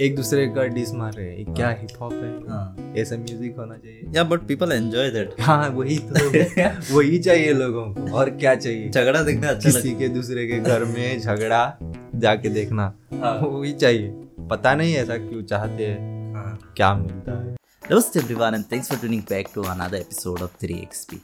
एक दूसरे का डिस मार रहे हैं। क्या हिप हॉप है? हाँ। ऐसा म्यूज़िक होना चाहिए। या बट पीपल एंजॉय दैट हाँ वही तो। वही चाहिए लोगों को। और क्या चाहिए? झगड़ा देखना अच्छा किसी के दूसरे के घर में झगड़ा जाके देखना। हाँ। वही चाहिए। पता नहीं ऐसा क्यों चाहते हैं। हाँ। क्या मिलता है? Namaste everyone and thanks for tuning back to another episode of 3XP.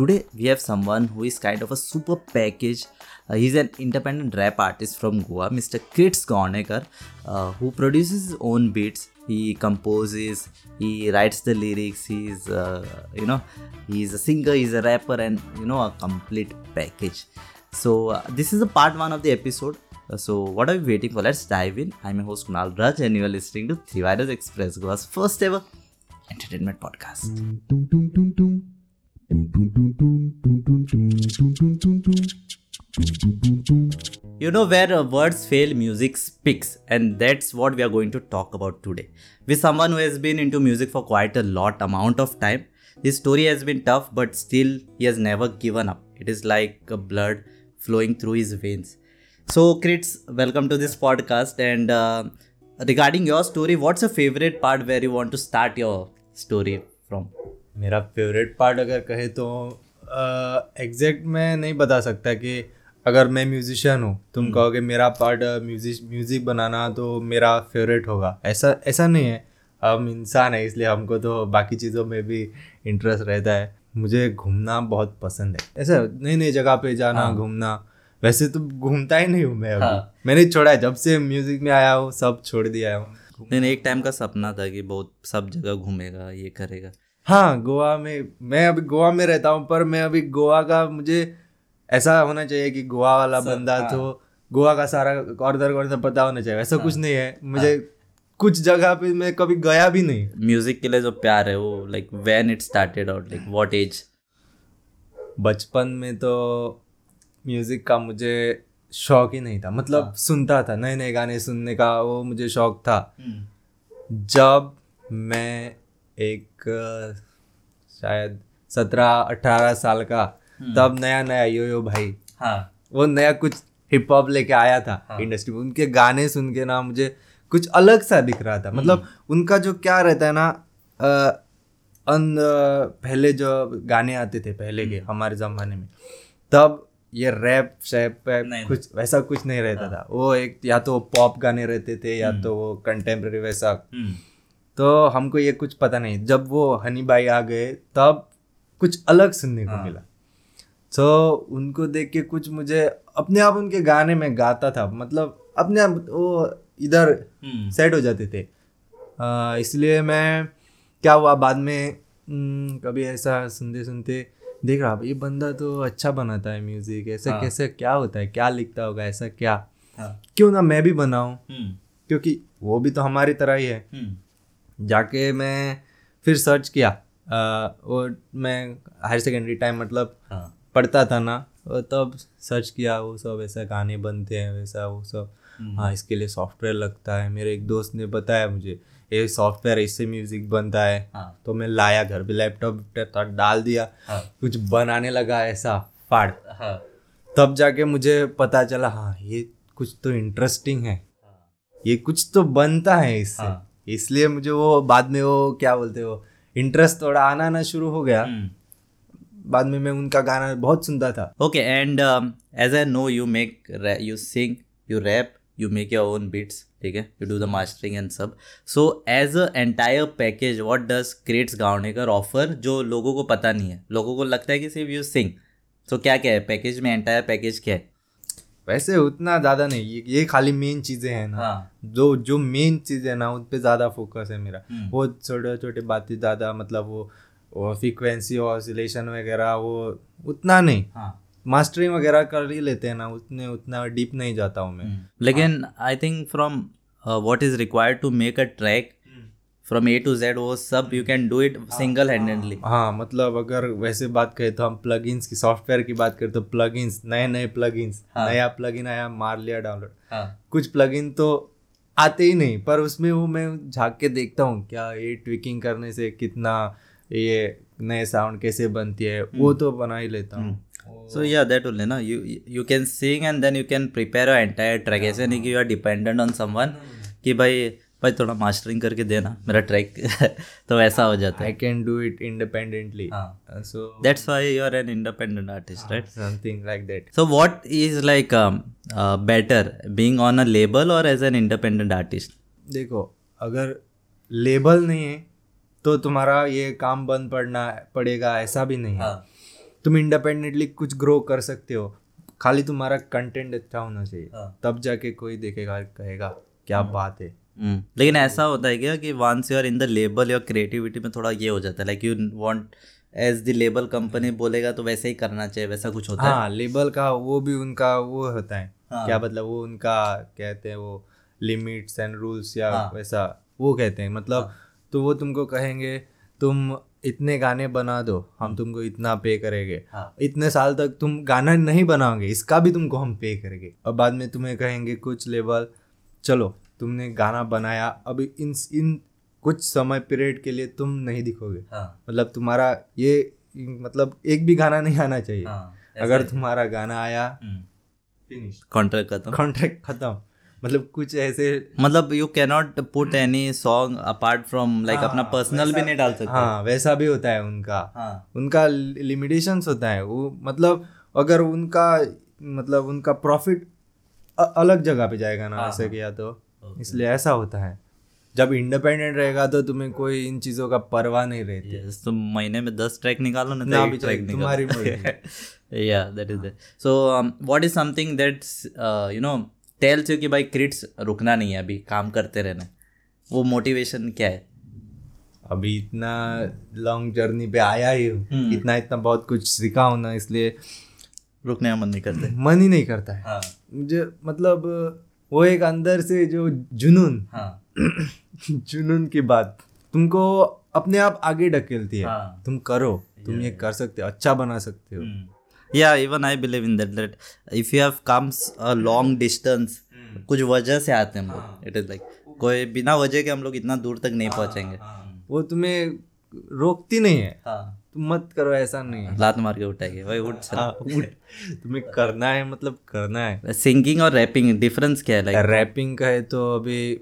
Today we have someone who is kind of a super package. Uh, he's an independent rap artist from Goa, Mr. Krits Gornekar, uh, who produces his own beats. He composes, he writes the lyrics. He's, uh, you know, he's a singer, he's a rapper, and you know, a complete package. So uh, this is a part one of the episode. Uh, so what are we waiting for? Let's dive in. I'm your host Kunal Raj, and you are listening to Three Virus Express, Goa's first ever entertainment podcast. You know where uh, words fail, music speaks, and that's what we are going to talk about today. With someone who has been into music for quite a lot amount of time, his story has been tough, but still he has never given up. It is like a blood flowing through his veins. So, Krits, welcome to this podcast. And uh, regarding your story, what's your favorite part where you want to start your story from? मेरा favourite part अगर कहे तो exact मैं नहीं बता सकता कि अगर मैं म्यूजिशियन हूँ तुम कहोगे मेरा पार्ट म्यूज़िक म्यूज़िक बनाना तो मेरा फेवरेट होगा। ऐसा ऐसा नहीं है। हम इंसान है इसलिए हमको तो बाकी चीज़ों में भी इंटरेस्ट रहता है। मुझे घूमना बहुत पसंद है। ऐसा नई नई जगह पे जाना हाँ। घूमना वैसे तो घूमता ही नहीं हूँ मैं अभी। हाँ। मैंने छोड़ा है जब से म्यूज़िक में आया हूँ सब छोड़ दिया हूँ। नहीं नहीं, एक टाइम का सपना था कि बहुत सब जगह घूमेगा ये करेगा। हाँ गोवा में मैं अभी गोवा में रहता हूँ पर मैं अभी गोवा का मुझे ऐसा होना चाहिए कि गोवा वाला बंदा हाँ। तो गोवा का सारा कॉर्नर कॉर्नर पता होना चाहिए। ऐसा कुछ नहीं है। मुझे कुछ जगह पे मैं कभी गया भी नहीं। म्यूज़िक के लिए जो प्यार है वो like when it started out like what age बचपन में तो म्यूज़िक का मुझे शौक ही नहीं था। मतलब सुनता था नए नए गाने सुनने का वो मुझे शौक था। जब मैं एक शायद सत्रह अठारह साल का तब नया नया यो यो भाई। हाँ। वो नया कुछ हिप हॉप लेके आया था हाँ। इंडस्ट्री में। उनके गाने सुन के ना मुझे कुछ अलग सा दिख रहा था। मतलब उनका जो क्या रहता है ना अन पहले जो गाने आते थे पहले के हमारे जमाने में तब ये रैप शैप कुछ वैसा कुछ नहीं रहता था। वो एक या तो पॉप गाने रहते थे या तो वो कंटेम्प्रेरी वैसा। तो हमको ये कुछ पता नहीं। जब वो हनी भाई आ गए तब कुछ अलग सुनने को मिला। तो उनको देख के कुछ मुझे अपने आप उनके गाने में गाता था। मतलब अपने आप वो इधर सेट हो जाते थे। इसलिए मैं क्या हुआ बाद में हम्म, कभी ऐसा सुनते सुनते देख रहा ये बंदा तो अच्छा बनाता है म्यूज़िक ऐसा हाँ। कैसे क्या होता है क्या लिखता होगा ऐसा क्या? हाँ। क्यों ना मैं भी बनाऊँ? क्योंकि वो भी तो हमारी तरह ही है। जाके मैं फिर सर्च किया। अ, वो मैं हायर सेकेंडरी टाइम मतलब हाँ। पढ़ता था ना तब सर्च किया वो सब ऐसा गाने बनते हैं वैसा वो सब। हाँ इसके लिए सॉफ्टवेयर लगता है। मेरे एक दोस्त ने बताया मुझे ये सॉफ्टवेयर इससे म्यूज़िक बनता है। हाँ। तो मैं लाया घर पे लैपटॉप डाल दिया। हाँ। कुछ बनाने लगा ऐसा फाड़। हाँ। तब जाके मुझे पता चला हाँ ये कुछ तो इंटरेस्टिंग है। हाँ। ये कुछ तो बनता है इससे। हाँ। इसलिए मुझे वो बाद में वो क्या बोलते हो इंटरेस्ट थोड़ा आना ना शुरू हो गया। बाद में मैं उनका गाना बहुत सुनता था। Okay and as I know you make you sing you rap you make your own beats ठीक है? You do the mastering and सब so as a entire package what does creates Gawnekar offer जो लोगों को पता नहीं है? लोगों को लगता है कि सिर्फ़ यू सिंग सो क्या क्या है? पैकेज में एंटायर पैकेज क्या है? वैसे उतना ज़्यादा नहीं ये ये खाली मेन चीज़ें हैं ना। हाँ. जो जो मेन चीज़ें ना उन पर ज़्यादा फोकस है मेरा। हुँ. वो छोटे छोटे बातें ज़्यादा मतलब वो वो फ्रीक्वेंसी ऑसिलेशन वगैरह वो उतना नहीं। हाँ। मास्टरिंग वगैरह कर ही लेते हैं ना उतने उतना डीप नहीं जाता हूँ मैं। लेकिन I think from what is required to make a track from A to Z वो सब you can do it single handedly हाँ। मतलब अगर वैसे बात करें तो हम प्लगइन्स की सॉफ्टवेयर की बात करें तो प्लगइन्स नए नए प्लगइन्स हाँ। नया प्लगइन आया मार लिया डाउनलोड हाँ। कुछ प्लगइन तो आते ही नहीं पर उसमें वो मैं झाँक के देखता हूँ क्या ये ट्विकिंग करने से कितना ये नए साउंड कैसे बनती है वो तो बना ही लेता हूँ। सो या दैट ओनली ना you you can sing and then you can prepare entire track ऐसे नहीं कि you are dependent on someone कि भाई भाई थोड़ा मास्टरिंग करके देना मेरा ट्रैक तो ऐसा हो जाता है। I can do it independently so that's why you are an independent artist right something like that so what is like better being on a label और एज एन इंडिपेंडेंट आर्टिस्ट देखो अगर label नहीं है तो तुम्हारा ये काम बंद पड़ना पड़ेगा ऐसा भी नहीं है। तुम इंडिपेंडेंटली कुछ ग्रो कर सकते हो। खाली तुम्हारा कंटेंट अच्छा होना चाहिए। हाँ। तब जाके कोई देखेगा कहेगा क्या बात है। हम्म, लेकिन ऐसा होता है क्या कि once you are in the label your creativity में थोड़ा ये हो जाता है like you want as the label company बोलेगा तो वैसे ही करना चाहिए वैसा कुछ होता हाँ, है हाँ लेबल का वो भी उनका वो होता है। हाँ। क्या मतलब वो उनका कहते हैं वो लिमिट्स एंड रूल्स या हाँ। वैसा वो कहते हैं। मतलब तो वो तुमको कहेंगे तुम इतने गाने बना दो हम तुमको इतना पे करेंगे। हाँ। इतने साल तक तुम गाना नहीं बनाओगे इसका भी तुमको हम पे करेंगे। और बाद में तुम्हें कहेंगे कुछ लेवल चलो तुमने गाना बनाया अभी इन इन कुछ समय पीरियड के लिए तुम नहीं दिखोगे। हाँ, मतलब तुम्हारा ये मतलब एक भी गाना नहीं आना चाहिए। हाँ, अगर तुम्हारा गाना आया हम्म, फिनिश कॉन्ट्रैक्ट खत्म। कॉन्ट्रैक्ट खत्म। मतलब कुछ ऐसे मतलब you cannot put any song apart from like अपना पर्सनल भी नहीं डाल सकते। हाँ वैसा भी होता है उनका। हाँ। उनका लिमिटेशंस होता है। वो मतलब अगर उनका मतलब उनका प्रॉफिट अलग जगह पे जाएगा ना हाँ, ऐसे हाँ। किया तो. इसलिए ऐसा होता है। जब इंडिपेंडेंट रहेगा तो तुम्हें कोई इन चीज़ों का परवाह नहीं रहती। Yes, तो महीने में दस ट्रैक निकालो ना ना तो भी एक ट्रैक तुम्हारी yeah that is that so what is something that's you know tells you कि भाई क्रिट्स रुकना नहीं है अभी काम करते रहना वो मोटिवेशन क्या है? अभी इतना लॉन्ग जर्नी पे आया ही हूँ। हम्म। इतना इतना बहुत कुछ सीखा हूँ ना इसलिए रुकने का मन नहीं करते। मन ही नहीं करता है। हाँ। मुझे मतलब वो एक अंदर से जो जुनून हाँ। जुनून की बात तुमको अपने आप आगे ढकेलती है। हाँ। तुम करो तुम ये कर सकते हो अच्छा बना सकते हो। Yeah even I believe in that that if you have comes a long distance कुछ वजह से आते हैं हम लोग। इट इज़ लाइक कोई बिना वजह के हम लोग इतना दूर तक नहीं पहुँचेंगे। वो तुम्हें रोकती नहीं है। हाँ। तुम मत करो ऐसा नहीं है। लात मार के उठाएँगे भाई उठ हाँ, उठ। तुम्हें करना है मतलब करना है। सिंगिंग और रैपिंग डिफरेंस क्या है लाइक रैपिंग का है तो अभी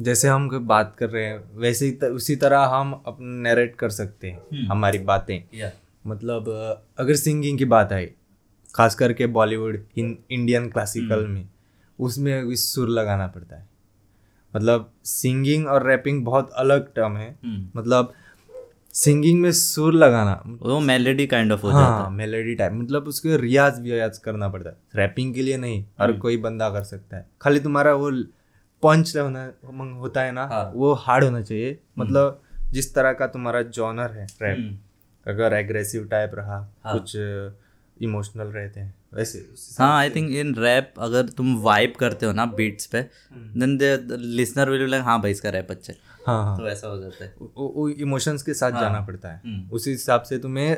जैसे हम कोई बात कर रहे हैं वैसे ही उसी तरह हम अपने नरेट कर सकते हैं हमारी बातें। मतलब अगर सिंगिंग की बात आई खास करके बॉलीवुड इंडियन क्लासिकल में उसमें भी सुर लगाना पड़ता है। मतलब सिंगिंग और रैपिंग बहुत अलग टर्म है। मतलब सिंगिंग में सुर लगाना वो मेलेडी काइंड ऑफ़ हो जाता हाँ। मेलोडी टाइप मतलब उसके रियाज भी रियाज करना पड़ता है। रैपिंग के लिए नहीं हर कोई बंदा कर सकता है। खाली तुम्हारा वो पंच होना होता है ना हाँ। वो हार्ड होना चाहिए। मतलब जिस तरह का तुम्हारा जॉनर है रैप हम्म। अगर एग्रेसिव टाइप रहा हाँ। कुछ इमोशनल रहते हैं वैसे हाँ आई थिंक इन रैप अगर तुम वाइब करते हो ना बीट्स पे then the listener will like हाँ भाई इसका रैप अच्छा है। हाँ तो ऐसा हो जाता है। वो- इमोशंस के साथ हाँ। जाना पड़ता है। हम्म। उसी हिसाब से तुम्हें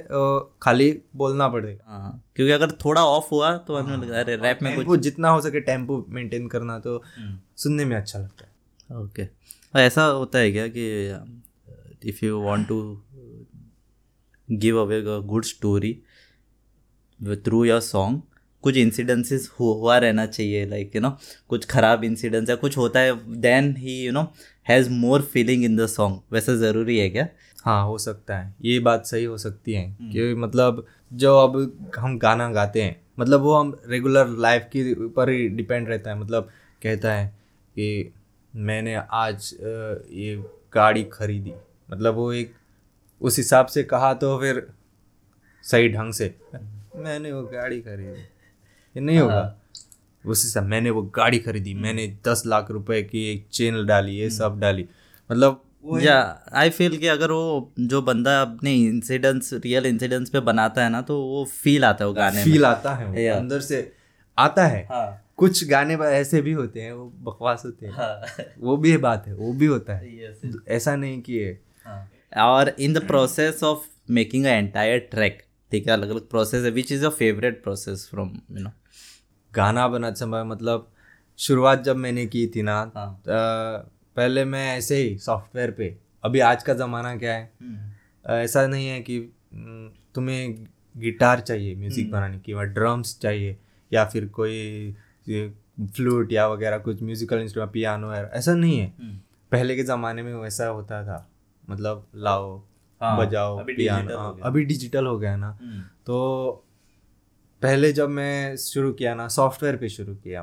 खाली बोलना पड़ेगा। हाँ क्योंकि अगर थोड़ा ऑफ़ हुआ तो है। अरे रैप में कुछ जितना हो सके टेंपो मेंटेन करना तो हम्म। सुनने में अच्छा लगता है। ओके ऐसा होता है क्या कि if you want to give away a good story through your song कुछ इंसिडेंसेस हुआ रहना चाहिए लाइक यू नो कुछ खराब इंसिडेंस या कुछ होता है then he you know has more feeling in the song वैसे ज़रूरी है क्या? हाँ हो सकता है। ये बात सही हो सकती है कि मतलब जो अब हम गाना गाते हैं मतलब वो हम रेगुलर लाइफ के ऊपर ही डिपेंड रहता है। मतलब कहता है कि मैंने आज ये गाड़ी खरीदी। मतलब वो एक उस हिसाब से कहा तो फिर सही ढंग से। मैंने वो गाड़ी खरीदी। ये नहीं होगा। उस हिसाब मैंने वो गाड़ी खरीदी। मैंने दस लाख रुपए की एक चेन डाली ये सब डाली। मतलब या आई फील कि अगर वो जो बंदा अपने इंसिडेंट्स रियल इंसिडेंट्स पे बनाता है ना तो वो फील आता है वो गाने में। फील आता है वो अंदर से आता है। हाँ। कुछ गाने ऐसे भी होते हैं वो बकवास होते हैं। हाँ। वो भी बात है वो भी होता है। ऐसा नहीं कि ये और in the process of making a entire track ठीक है अलग अलग प्रोसेस है which is your favourite process from you know गाना बनाते समय मतलब शुरुआत जब मैंने की थी ना हाँ। पहले मैं ऐसे ही सॉफ्टवेयर पे अभी आज का ज़माना क्या है? ऐसा नहीं है कि तुम्हें गिटार चाहिए म्यूज़िक बनाने की और ड्रम्स चाहिए या फिर कोई फ्लूट या वगैरह कुछ म्यूज़िकल इंस्ट्रूमेंट पियानो ऐसा नहीं है। पहले के ज़माने में वैसा होता था। मतलब लाओ हाँ, बजाओ अभी पियानो हाँ, अभी डिजिटल हो गया ना। हम्म, तो पहले जब मैं शुरू किया ना सॉफ्टवेयर पे शुरू किया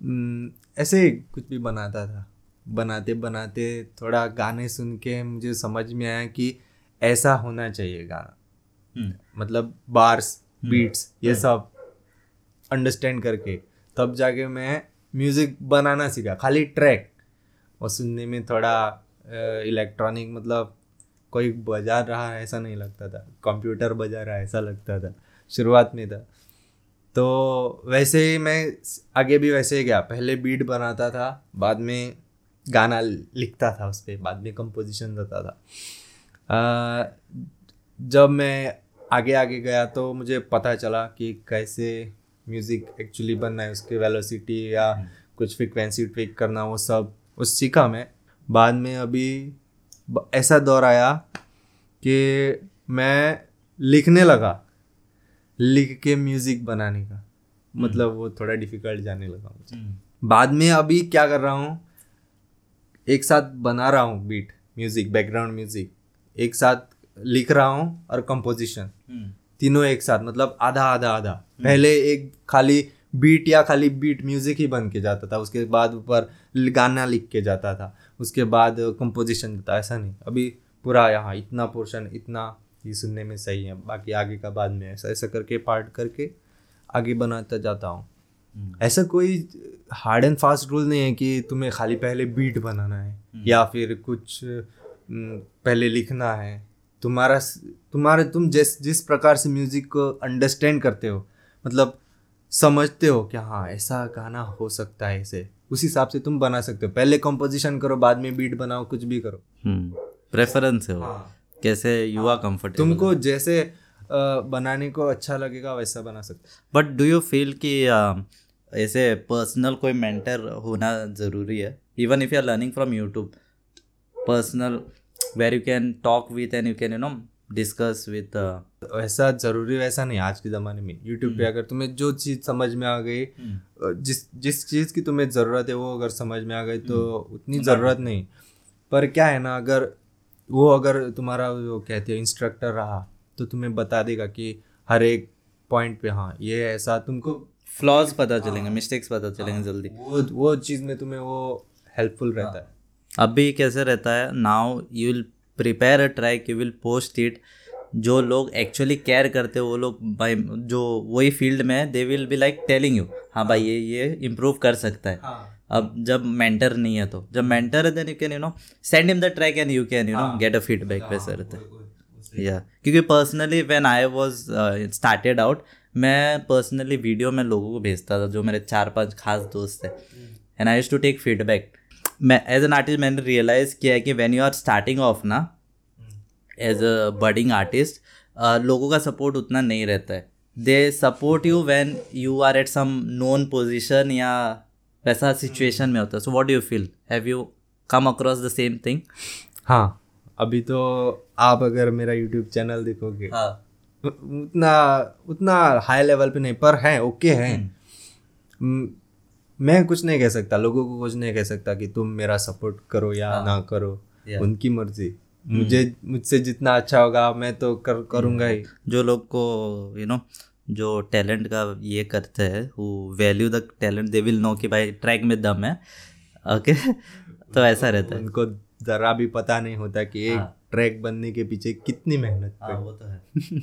हम्म, ऐसे कुछ भी बनाता था। बनाते बनाते थोड़ा गाने सुन के मुझे समझ में आया कि ऐसा होना चाहिए गाना हम्म, मतलब बार्स बीट्स ये सब अंडरस्टैंड करके तब जाके मैं म्यूज़िक बनाना सीखा खाली ट्रैक और सुनने में थोड़ा इलेक्ट्रॉनिक मतलब कोई बजा रहा है ऐसा नहीं लगता था। कंप्यूटर बजा रहा है ऐसा लगता था। शुरुआत में था। तो वैसे ही मैं आगे भी वैसे ही गया। पहले बीट बनाता था बाद में गाना लिखता था उस पर बाद में कंपोजिशन देता था। अ, जब मैं आगे आगे गया तो मुझे पता चला कि कैसे म्यूज़िक एक्चुअली बनना है उसकी वेलोसिटी या कुछ फ्रिक्वेंसी ट्विक करना वो सब उस सीखा मैं। बाद में अभी ऐसा दौर आया कि मैं लिखने लगा लिख के म्यूज़िक बनाने का। मतलब वो थोड़ा डिफ़िकल्ट जाने लगा मुझे। हम्म, बाद में अभी क्या कर रहा हूँ एक साथ बना रहा हूँ बीट म्यूज़िक बैकग्राउंड म्यूज़िक एक साथ लिख रहा हूँ और कंपोजिशन हम्म, तीनों एक साथ मतलब आधा आधा आधा। पहले एक खाली बीट या खाली बीट म्यूज़िक ही बन के जाता था। उसके बाद ऊपर गाना लिख के जाता था। उसके बाद कंपोजिशन देता ऐसा नहीं। अभी पूरा यहाँ इतना पोर्शन इतना ये सुनने में सही है। बाकी आगे का बाद में ऐसा ऐसा करके पार्ट करके आगे बनाता जाता हूँ। हम्म, ऐसा कोई हार्ड एंड फास्ट रूल नहीं है कि तुम्हें खाली पहले बीट बनाना है या फिर कुछ हम्म, पहले लिखना है। तुम्हारा तुम्हारे तुम जिस जिस प्रकार से म्यूज़िक को अंडरस्टैंड करते हो मतलब समझते हो कि हाँ ऐसा गाना हो सकता है ऐसे उस हिसाब से तुम बना सकते हो। पहले कंपोजिशन करो बाद में बीट बनाओ कुछ भी करो। हम्म, प्रेफरेंस है वो। हाँ। कैसे युवा कंफर्टेबल तुमको जैसे बनाने को अच्छा लगेगा वैसा बना सकते बट डू यू फील कि ऐसे पर्सनल कोई मेंटर होना ज़रूरी है? Even if you are learning from YouTube personal where you can talk with and you can you know discuss with वैसा ज़रूरी वैसा नहीं आज के ज़माने में। यूट्यूब पे अगर तुम्हें जो चीज़ समझ में आ गई जिस जिस चीज़ की तुम्हें ज़रूरत है वो अगर समझ में आ गई तो उतनी ज़रूरत नहीं। पर क्या है ना अगर वो अगर तुम्हारा वो कहते हैं इंस्ट्रक्टर रहा तो तुम्हें बता देगा कि हर एक पॉइंट पे हाँ ये ऐसा तुमको फ्लॉज पता चलेंगे मिस्टेक्स पता चलेंगे जल्दी। वो वो चीज़ में तुम्हें वो हेल्पफुल रहता है। अभी कैसे रहता है now you will prepare a track you will post it जो लोग एक्चुअली केयर करते हैं वो लोग भाई जो वही फ़ील्ड में है they will be like telling you हाँ भाई ये ये इम्प्रूव कर सकता है. हाँ। अब जब मेंटर नहीं है तो जब मेंटर है then you can you know send him the track and you can you know get a feedback रहता है या क्योंकि personally when I was started out मैं पर्सनली वीडियो में लोगों को भेजता था जो मेरे चार पाँच खास दोस्त थे। And I use to take feedback मैं एज एन आर्टिस्ट मैंने रियलाइज़ किया है कि when you are starting off ना एज अ बडिंग आर्टिस्ट लोगों का सपोर्ट उतना नहीं रहता है। They support you when you are at some known position या वैसा सिचुएशन में होता है। So what you feel have you come across the same thing हाँ अभी तो आप अगर मेरा यूट्यूब चैनल देखोगे हाँ। उतना उतना हाई लेवल पे नहीं पर है ओके है। म- कुछ नहीं कह सकता लोगों को कुछ नहीं कह सकता कि तुम मेरा सपोर्ट करो या ना करो. उनकी मर्ज़ी। मुझे मुझसे जितना अच्छा होगा मैं तो कर करूँगा ही। जो लोग को यू नो जो टैलेंट का ये करते हैं वो value the talent they will know कि भाई ट्रैक में दम है। ओके तो ऐसा रहता है। उनको जरा भी पता नहीं होता कि एक हाँ। ट्रैक बनने के पीछे कितनी मेहनत हाँ वो तो है।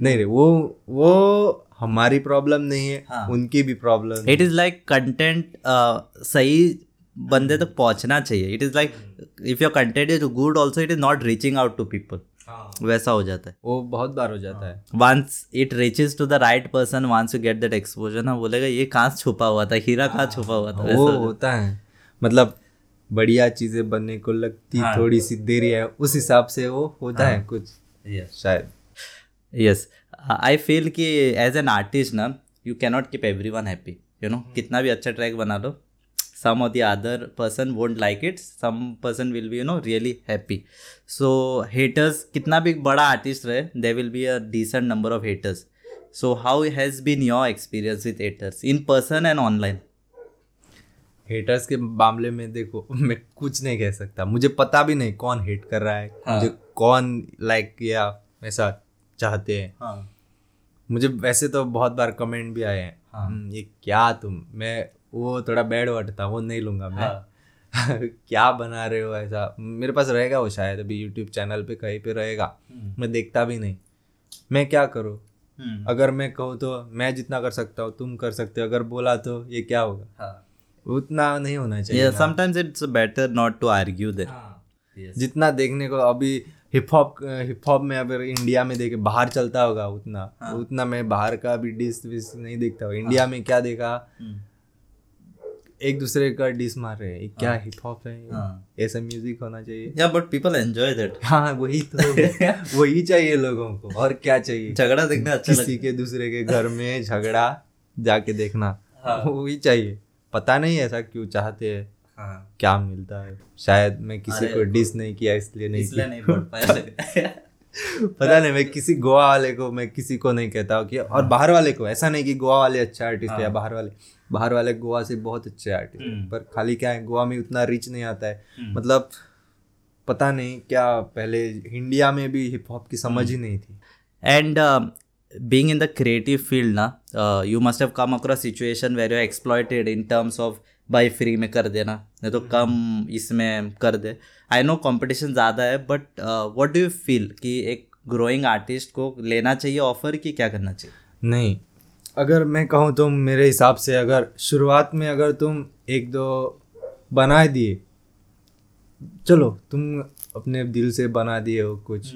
नहीं रे वो वो हमारी प्रॉब्लम नहीं है हाँ। उनकी भी problem it is like content सही बंदे तक पहुँचना चाहिए। It is like if your content is good also it is not reaching out to people वैसा हो जाता है। वो बहुत बार हो जाता है। Once it reaches to the right person once you get that exposure ना बोलेगा ये कहाँ छुपा हुआ था? हीरा कहाँ छुपा हुआ था? वो होता है। मतलब बढ़िया चीज़ें बनने को लगती हाँ। थोड़ी सी देरी है उस हिसाब से वो होता है। कुछ। है शायद। यस आई फील कि एज एन आर्टिस्ट ना you cannot keep everyone happy you know कितना भी अच्छा ट्रैक बना लो some of the other person won't like it some person will be you know really happy so haters कितना भी बड़ा artist रहे they will be a decent number of haters so how has been your experience with haters in person and online haters के मामले में देखो मैं कुछ नहीं कह सकता। मुझे पता भी नहीं कौन हेट कर रहा है हाँ. मुझे कौन लाइक like, या ऐसा चाहते हैं। हाँ। मुझे वैसे तो बहुत बार कमेंट भी आए हैं। हाँ। "हम्म, ये क्या तुम? मैं वो थोड़ा बैड वर्ड था वो नहीं लूँगा मैं। हाँ। क्या बना रहे हो ऐसा? मेरे पास रहेगा वो शायद अभी यूट्यूब चैनल पे कहीं पे रहेगा। हम्म, मैं देखता भी नहीं। मैं क्या करूँ? हम्म, अगर मैं कहूँ तो मैं जितना कर सकता हूँ तुम कर सकते हो। अगर बोला तो ये क्या होगा? हाँ। उतना नहीं होना चाहिए yeah ना। sometimes it's better not to argue there yes जितना देखने को अभी हिप हॉप हिप हॉप में अगर इंडिया में देखे बाहर चलता होगा उतना हाँ। उतना मैं बाहर का भी डिस विस नहीं देखता हूँ। इंडिया हाँ. में क्या देखा? हम्म, एक दूसरे का डिस मार रहे हैं। क्या हिप हॉप है? हाँ। ऐसा म्यूज़िक होना चाहिए। Yeah but people enjoy that. हाँ वही तो। वही चाहिए लोगों को। और क्या चाहिए? झगड़ा देखना अच्छा किसी के दूसरे के घर में झगड़ा जाके देखना। हाँ। वही चाहिए। पता नहीं ऐसा क्यों चाहते हैं। हाँ क्या मिलता है शायद मैं किसी को डिस नहीं किया इसलिए नहीं इसलिए नहीं पढ़ पाया है। पता नहीं मैं किसी गोवा वाले को मैं किसी को नहीं कहता हूँ कि और बाहर वाले को ऐसा नहीं कि गोवा वाले अच्छे आर्टिस्ट है या हाँ। बाहर वाले बाहर वाले गोवा से बहुत अच्छे आर्टिस्ट हम्म। हैं पर खाली क्या है गोवा में उतना रिच नहीं आता है हम्म। मतलब पता नहीं क्या पहले इंडिया में भी हिप हॉप की समझ ही नहीं थी and being in the creative field ना you must have come across situation where you're exploited in terms of भाई फ्री में कर देना नहीं तो कम इसमें कर दे। आई नो कंपटीशन ज़्यादा है but what do you feel कि एक ग्रोइंग आर्टिस्ट को लेना चाहिए ऑफ़र कि क्या करना चाहिए? नहीं अगर मैं कहूँ तो मेरे हिसाब से अगर शुरुआत में अगर तुम एक दो बना दिए चलो तुम अपने दिल से बना दिए हो कुछ।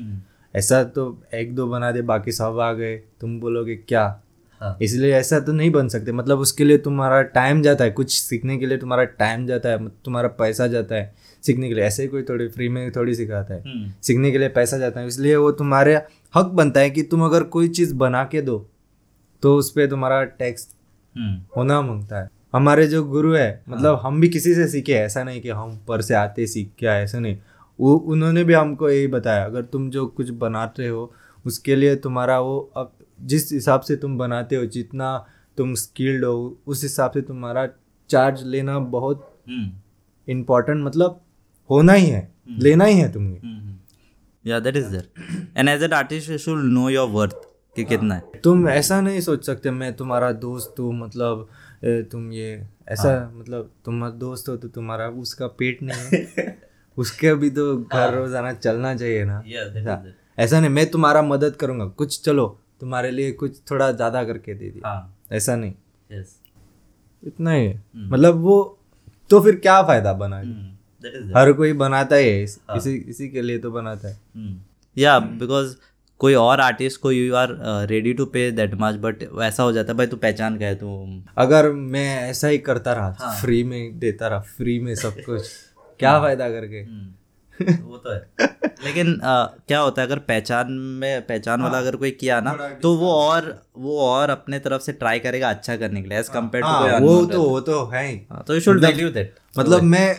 ऐसा तो एक दो बना दे बाकी सब आ गए। तुम बोलोगे क्या? हाँ। इसलिए ऐसा तो नहीं बन सकते। मतलब उसके लिए तुम्हारा टाइम जाता है। कुछ सीखने के लिए तुम्हारा टाइम जाता है। तुम्हारा पैसा जाता है सीखने के लिए। ऐसे ही कोई थोड़ी फ्री में थोड़ी सिखाता है। हम्म, सीखने के लिए पैसा जाता है। इसलिए वो तुम्हारे हक बनता है कि तुम अगर कोई चीज़ बना के दो तो उस पर तुम्हारा टैक्स हम्म, होना माँगता है। हमारे जो गुरु है मतलब हम भी किसी से सीखे। ऐसा नहीं कि हम ऊपर से आते सीख के आए। ऐसा नहीं। वो उन्होंने भी हमको यही बताया। अगर तुम जो कुछ बनाते हो उसके लिए तुम्हारा वो अब जिस हिसाब से तुम बनाते हो जितना तुम स्किल्ड हो उस हिसाब से तुम्हारा चार्ज लेना बहुत हम्म, इम्पोर्टेंट मतलब होना ही है लेना ही है तुम्हें हम्म, yeah that is there and as an artist you should know your worth कि कितना है। तुम ऐसा नहीं सोच सकते मैं तुम्हारा दोस्त हूँ मतलब तुम ये ऐसा मतलब तुम्हारा दोस्त हो तो तुम्हारा उसका पेट नहीं है। उसके भी तो घर रोज़ाना चलना चाहिए ना। ऐसा नहीं मैं तुम्हारा मदद करूँगा। कुछ चलो तुम्हारे लिए कुछ थोड़ा ज़्यादा करके दे दिया। हाँ। ऐसा नहीं। यस इतना ही है। मतलब वो तो फिर क्या फ़ायदा बना के? हर कोई बनाता ही है। इस- हाँ. इसी इसी के लिए तो बनाता है। या बिकॉज़ कोई और आर्टिस्ट को you are ready to pay that much but वैसा हो जाता है भाई तू पहचान गए तू। अगर मैं ऐसा ही करता रहा हाँ। फ्री में देता रहा फ्री में सब कुछ क्या फ़ायदा करके? वो तो है। लेकिन uh, क्या होता है अगर पहचान में पहचान वाला अगर कोई किया ना तो वो और वो और अपने तरफ़ से ट्राई करेगा अच्छा करने के लिए एज कंपेयर टू हाँ, वो तो वो तो है ही। तो यू शुड वैल्यू दैट मतलब मैं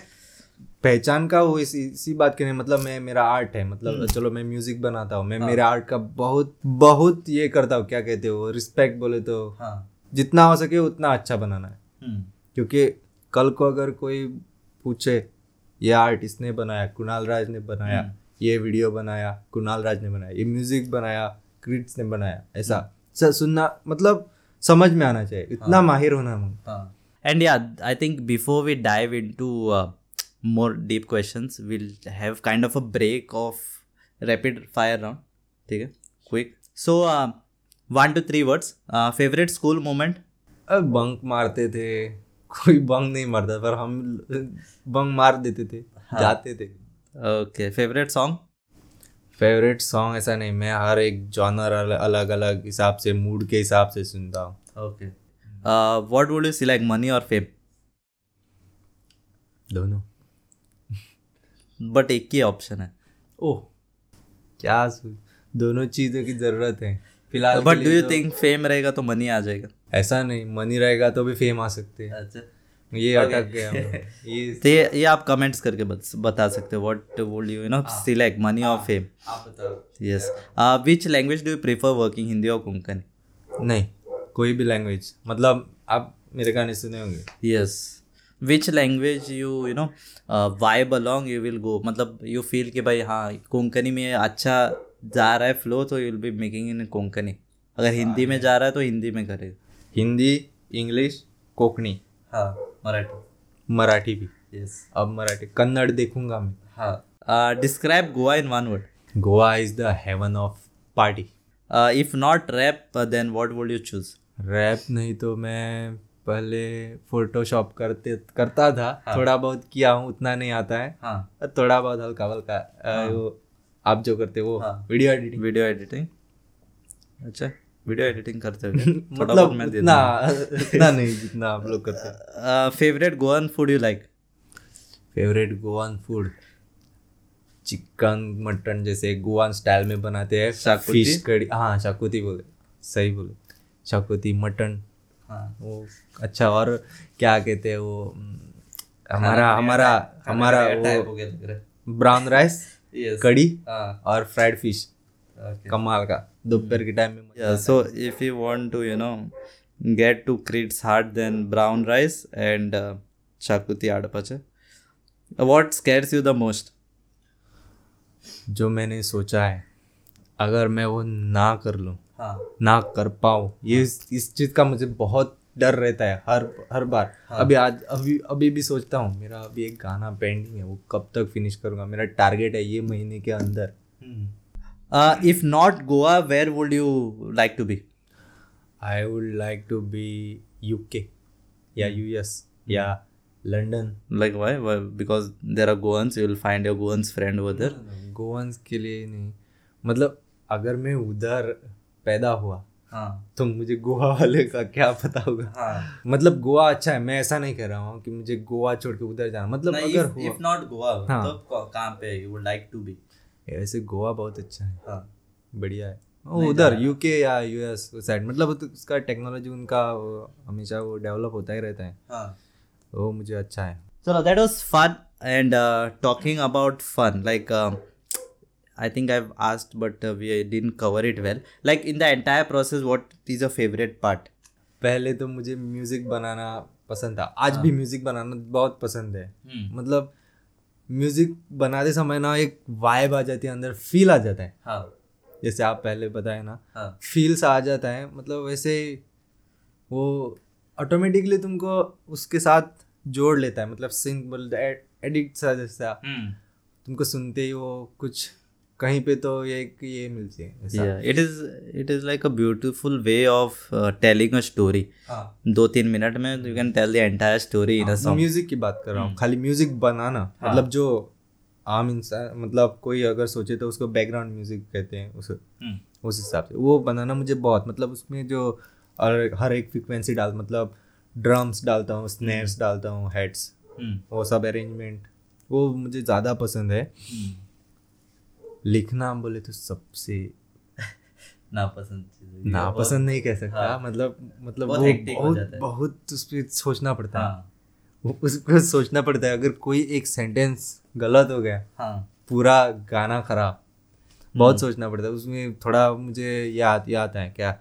पहचान का वो इसी इसी बात के नहीं मतलब मैं मेरा आर्ट है मतलब चलो मैं म्यूज़िक बनाता हूँ मैं मेरे आर्ट का बहुत बहुत ये करता हूँ क्या कहते हो रिस्पेक्ट बोले तो। हाँ। जितना हो सके उतना अच्छा बनाना है। हम्म, क्योंकि कल को अगर कोई पूछे ये आर्टिस्ट ने बनाया कुणाल राज ने बनाया ये वीडियो बनाया कुणाल राज ने बनाया ये म्यूज़िक बनाया क्रिट्स ने बनाया ऐसा। सुनना मतलब समझ में आना चाहिए इतना हाँ, माहिर होना हाँ. And yeah I think before we dive into more deep question will have kind of a break of rapid fire round ठीक है? Quick so one two three words favourite school moment bunk मारते थे। कोई बंग नहीं मारता पर हम बंग मार देते थे हाँ. जाते थे। Okay favourite song favourite song ऐसा नहीं मैं हर एक जॉनर अलग अलग हिसाब से मूड के हिसाब से सुनता हूँ। Uh, what would you select money or fame? दोनों। बट एक ही ऑप्शन है। ओह क्या दोनों चीज़ों की ज़रूरत है। फ़िलहाल but do you think fame रहेगा तो मनी आ जाएगा? ऐसा नहीं मनी रहेगा तो भी फेम आ सकते हैं। अच्छा। ये अटक गया ये तो ये ये आप कमेंट्स करके बत, बता सकते हो what would you know select money और फेम आप बताओ। Yes uh, which language do you prefer working hindi or नहीं कोई भी लैंग्वेज मतलब आप मेरे गाने सुने होंगे। Yes which language you you know vibe along you will go मतलब यू फील कि भाई हाँ कोंकणी में अच्छा जा रहा है फ्लो तो you will be making in Konkani अगर हिंदी में जा रहा है तो हिंदी में करे हिंदी इंग्लिश कोकणी. हाँ मराठी. मराठी भी यस अब मराठी कन्नड़ देखूँगा मैं. हाँ. Describe Goa in one word Goa is the heaven of party if not rap then what would you choose rap नहीं तो मैं पहले फोटोशॉप करते करता था. हाँ। थोड़ा बहुत किया हूँ उतना नहीं आता है. हाँ. थोड़ा बहुत हल्का हल्का वो आप जो करते वो हाँ। वीडियो एडिटिंग वीडियो एडिटिंग अच्छा. वीडियो एडिटिंग करते हो? थोड़ा मतलब मैं दे उतना उतना नहीं जितना आप लोग करते। हैं favourite Goan food you like favourite Goan food chicken mutton जैसे गोवान स्टाइल में बनाते हैं। शाकुती? फ़िश कड़ी हाँ शाकुती बोले। सही बोले। शाकुती मटन हाँ वो अच्छा और क्या कहते हैं वो हम्म, हमारा हमारा हमारा वो ब्राउन राइस कड़ी और फ्राइड फ़िश कमाल का। दोपहर के टाइम में Yeah, so if you want to, you know, get to Creed's heart, then brown rice and uh, shakuti adapache. What scares you जो मैंने सोचा है अगर मैं वो ना कर लूँ हाँ। ना कर पाऊँ ये इस, इस चीज़ का मुझे बहुत डर रहता है हर हर बार। हाँ. अभी आज अभी अभी भी सोचता हूँ मेरा अभी एक गाना पेंडिंग है वो कब तक फिनिश करूँगा? मेरा टारगेट है ये महीने के अंदर। If not Goa where would you like to be I would like to be U K या यूएस या London like why because there are Goans you will find your Goans friend उधर गोवंस के लिए नहीं. मतलब अगर मैं उधर पैदा हुआ हाँ. तो मुझे गोवा वाले का क्या पता होगा? हाँ. मतलब गोवा अच्छा है मैं ऐसा नहीं कह रहा हूँ कि मुझे गोवा छोड़ के उधर जाना। मतलब अगर इफ़ नॉट गोवा तो कहाँ पे you would like to be वैसे गोवा बहुत अच्छा है। हाँ। बढ़िया है। हाँ, उधर यूके या यूएस साइड मतलब तो उसका टेक्नोलॉजी उनका हमेशा वो डेवलप होता ही रहता है। वो मुझे अच्छा है। चलो that was fun and talking about fun like I think I asked but we didn't cover it well like in the entire process what is a favourite part पहले तो मुझे म्यूज़िक बनाना पसंद था। आज भी म्यूज़िक बनाना बहुत पसंद है। मतलब म्यूज़िक बनाते समय ना एक वाइब आ जाती है अंदर फील आ जाता है। हाँ। जैसे आप पहले बताए ना हाँ। फील्स आ जाता है मतलब वैसे वो ऑटोमेटिकली तुमको उसके साथ जोड़ लेता है मतलब सिंग बोल एडिक्ट सा जैसा। तुमको सुनते ही वो कुछ कहीं पे तो ये ये मिलती है it is it is like a like way of telling of telling a story. हाँ दो तीन मिनट में you can tell the entire story in a song. Music की बात कर रहा हूँ खाली म्यूज़िक बनाना मतलब जो आम इंसान मतलब कोई अगर सोचे तो उसको बैकग्राउंड म्यूज़िक कहते हैं उस Hmm. उस हिसाब से वो बनाना मुझे बहुत मतलब उसमें जो और हर एक फ्रिक्वेंसी डाल मतलब ड्रम्स डालता हूँ स्नेयर्स डालता हूँ हेड्स Hmm. वो सब अरेंजमेंट वो मुझे ज़्यादा पसंद है Hmm. लिखना बोले तो सबसे नापसंद चीज़ है। नापसंद नहीं कह सकता। हाँ। मतलब मतलब बहुत वो हो बहुत जाता है। बहुत उस पर सोचना पड़ता है। हाँ। उसको सोचना पड़ता है। अगर कोई एक सेंटेंस गलत हो गया हाँ। पूरा गाना खराब बहुत सोचना पड़ता है। उसमें थोड़ा मुझे याद याद है क्या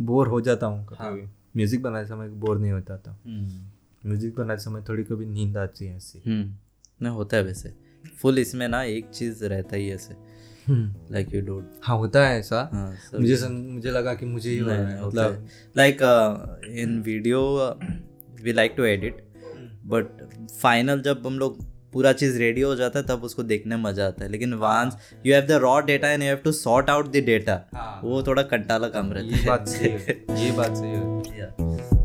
बोर हो जाता हूँ हाँ। कभी। म्यूज़िक बनाते समय बोर नहीं होता था। Hmm. म्यूज़िक बनाते समय थोड़ी कभी नींद आती है ऐसी। हम्म। नहीं होता है वैसे। फुल इसमें ना एक चीज़ रहता ही ऐसे। लाइक यू डोंट हाँ होता है ऐसा। हाँ मुझे सम, मुझे लगा कि मुझे ही हो रहा है मतलब like in video we like to edit but final जब हम लोग पूरा चीज़ रेडी हो जाता है तब उसको देखने में मज़ा आता है। लेकिन once you have the raw data and you have to sort out the data. वो थोड़ा कंटाला काम रहता है ये बात सही है ये बात सही है.